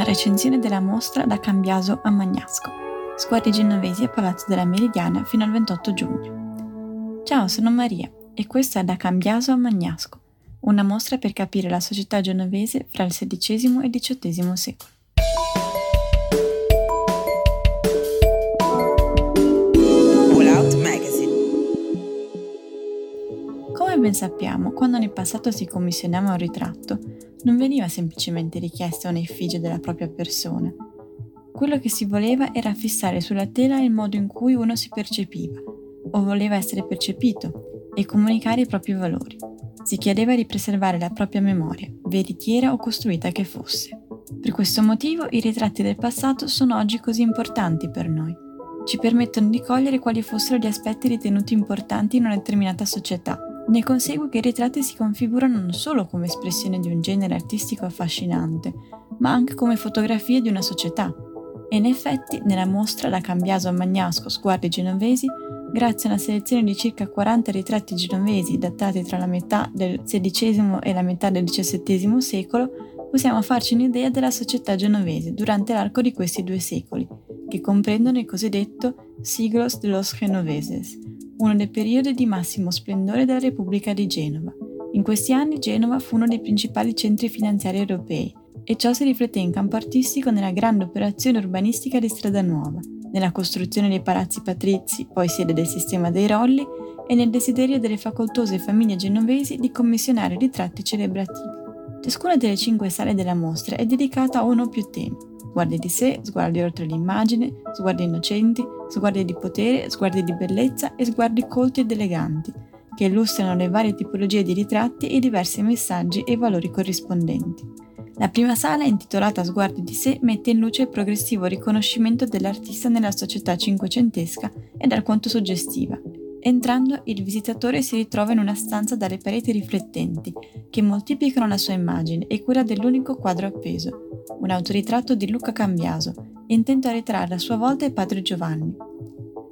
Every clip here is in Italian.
Una recensione della mostra da Cambiaso a Magnasco. Sguardi genovesi a Palazzo della Meridiana fino al 28 giugno. Ciao, sono Maria e questo è Da Cambiaso a Magnasco, una mostra per capire la società genovese fra il XVI e il XVIII secolo. Come ben sappiamo, quando nel passato si commissionava un ritratto, non veniva semplicemente richiesta un'effigie della propria persona. Quello che si voleva era fissare sulla tela il modo in cui uno si percepiva, o voleva essere percepito, e comunicare i propri valori. Si chiedeva di preservare la propria memoria, veritiera o costruita che fosse. Per questo motivo i ritratti del passato sono oggi così importanti per noi. Ci permettono di cogliere quali fossero gli aspetti ritenuti importanti in una determinata società ne consegue che i ritratti si configurano non solo come espressione di un genere artistico affascinante, ma anche come fotografie di una società. E in effetti, nella mostra da Cambiaso a Magnasco Sguardi genovesi, grazie a una selezione di circa 40 ritratti genovesi datati tra la metà del XVI e la metà del XVII secolo, possiamo farci un'idea della società genovese durante l'arco di questi due secoli, che comprendono il cosiddetto Siglos de los Genoveses, uno dei periodi di massimo splendore della Repubblica di Genova. In questi anni Genova fu uno dei principali centri finanziari europei e ciò si riflette in campo artistico nella grande operazione urbanistica di Strada Nuova, nella costruzione dei palazzi patrizi, poi sede del sistema dei rolli, e nel desiderio delle facoltose famiglie genovesi di commissionare ritratti celebrativi. Ciascuna delle cinque sale della mostra è dedicata a uno o più temi, Sguardi di sé, sguardi oltre l'immagine, sguardi innocenti, sguardi di potere, sguardi di bellezza e sguardi colti ed eleganti, che illustrano le varie tipologie di ritratti e i diversi messaggi e valori corrispondenti. La prima sala, intitolata Sguardi di sé, mette in luce il progressivo riconoscimento dell'artista nella società cinquecentesca ed alquanto suggestiva, Entrando, il visitatore si ritrova in una stanza dalle pareti riflettenti, che moltiplicano la sua immagine e quella dell'unico quadro appeso, un autoritratto di Luca Cambiaso, intento a ritrarre a sua volta il padre Giovanni.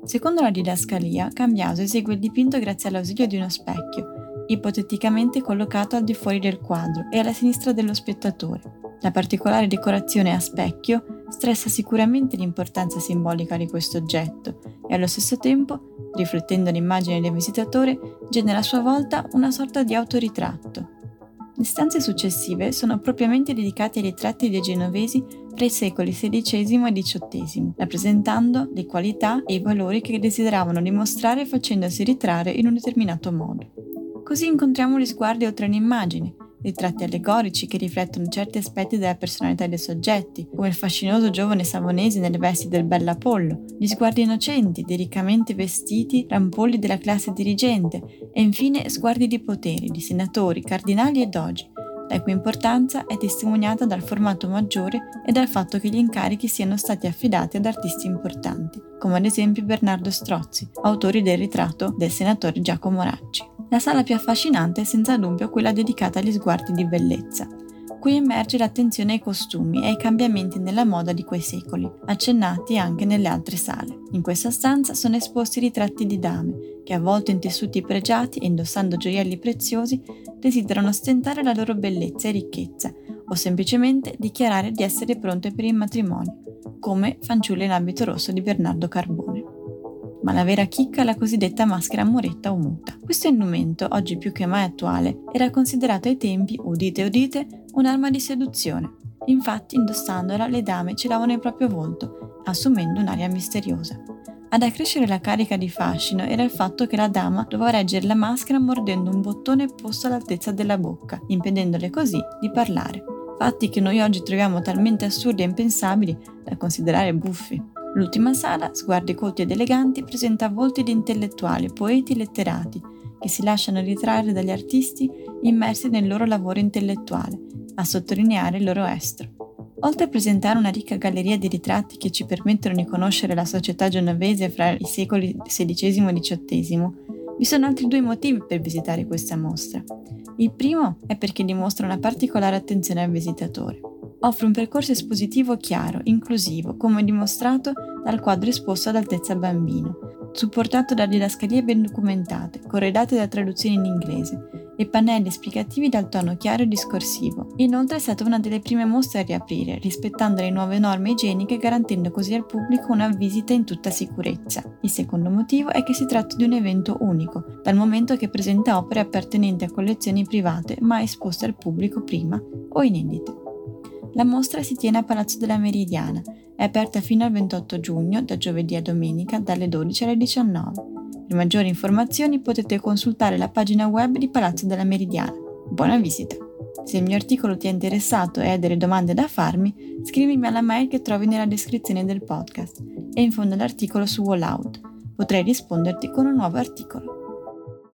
Secondo la didascalia, Cambiaso esegue il dipinto grazie all'ausilio di uno specchio, ipoteticamente collocato al di fuori del quadro e alla sinistra dello spettatore. La particolare decorazione a specchio stressa sicuramente l'importanza simbolica di questo oggetto e allo stesso tempo riflettendo l'immagine del visitatore, genera a sua volta una sorta di autoritratto. Le stanze successive sono propriamente dedicate ai ritratti dei genovesi tra i secoli XVI e XVIII, rappresentando le qualità e i valori che desideravano dimostrare facendosi ritrarre in un determinato modo. Così incontriamo gli sguardi oltre un'immagine, ritratti allegorici che riflettono certi aspetti della personalità dei soggetti, come il fascinoso giovane savonese nelle vesti del bell'Apollo, gli sguardi innocenti, dei riccamente vestiti rampolli della classe dirigente e infine sguardi di potere di senatori, cardinali e dogi, la cui importanza è testimoniata dal formato maggiore e dal fatto che gli incarichi siano stati affidati ad artisti importanti, come ad esempio Bernardo Strozzi, autori del ritratto del senatore Giacomo Racci. La sala più affascinante è senza dubbio quella dedicata agli sguardi di bellezza. Qui emerge l'attenzione ai costumi e ai cambiamenti nella moda di quei secoli, accennati anche nelle altre sale. In questa stanza sono esposti ritratti di dame, che avvolte in tessuti pregiati e indossando gioielli preziosi, desiderano ostentare la loro bellezza e ricchezza, o semplicemente dichiarare di essere pronte per il matrimonio, come fanciulle in abito rosso di Bernardo Carbone ma la vera chicca è la cosiddetta maschera muretta o muta. Questo indumento, oggi più che mai attuale, era considerato ai tempi, udite udite, un'arma di seduzione. Infatti, indossandola, le dame celavano il proprio volto, assumendo un'aria misteriosa. Ad accrescere la carica di fascino era il fatto che la dama doveva reggere la maschera mordendo un bottone posto all'altezza della bocca, impedendole così di parlare. Fatti che noi oggi troviamo talmente assurdi e impensabili da considerare buffi. L'ultima sala, sguardi colti ed eleganti, presenta volti di intellettuali, poeti e letterati, che si lasciano ritrarre dagli artisti immersi nel loro lavoro intellettuale, a sottolineare il loro estro. Oltre a presentare una ricca galleria di ritratti che ci permettono di conoscere la società genovese fra i secoli XVI e XVIII, vi sono altri due motivi per visitare questa mostra. Il primo è perché dimostra una particolare attenzione al visitatore offre un percorso espositivo chiaro, inclusivo, come dimostrato dal quadro esposto ad altezza bambino, supportato da didascalie ben documentate, corredate da traduzioni in inglese e pannelli esplicativi dal tono chiaro e discorsivo. Inoltre è stata una delle prime mostre a riaprire, rispettando le nuove norme igieniche e garantendo così al pubblico una visita in tutta sicurezza. Il secondo motivo è che si tratta di un evento unico, dal momento che presenta opere appartenenti a collezioni private mai esposte al pubblico prima o inedite. La mostra si tiene a Palazzo della Meridiana, è aperta fino al 28 giugno, da giovedì a domenica, dalle 12 alle 19. Per maggiori informazioni potete consultare la pagina web di Palazzo della Meridiana. Buona visita! Se il mio articolo ti è interessato e hai delle domande da farmi, scrivimi alla mail che trovi nella descrizione del podcast e in fondo all'articolo su Wallout. Potrei risponderti con un nuovo articolo.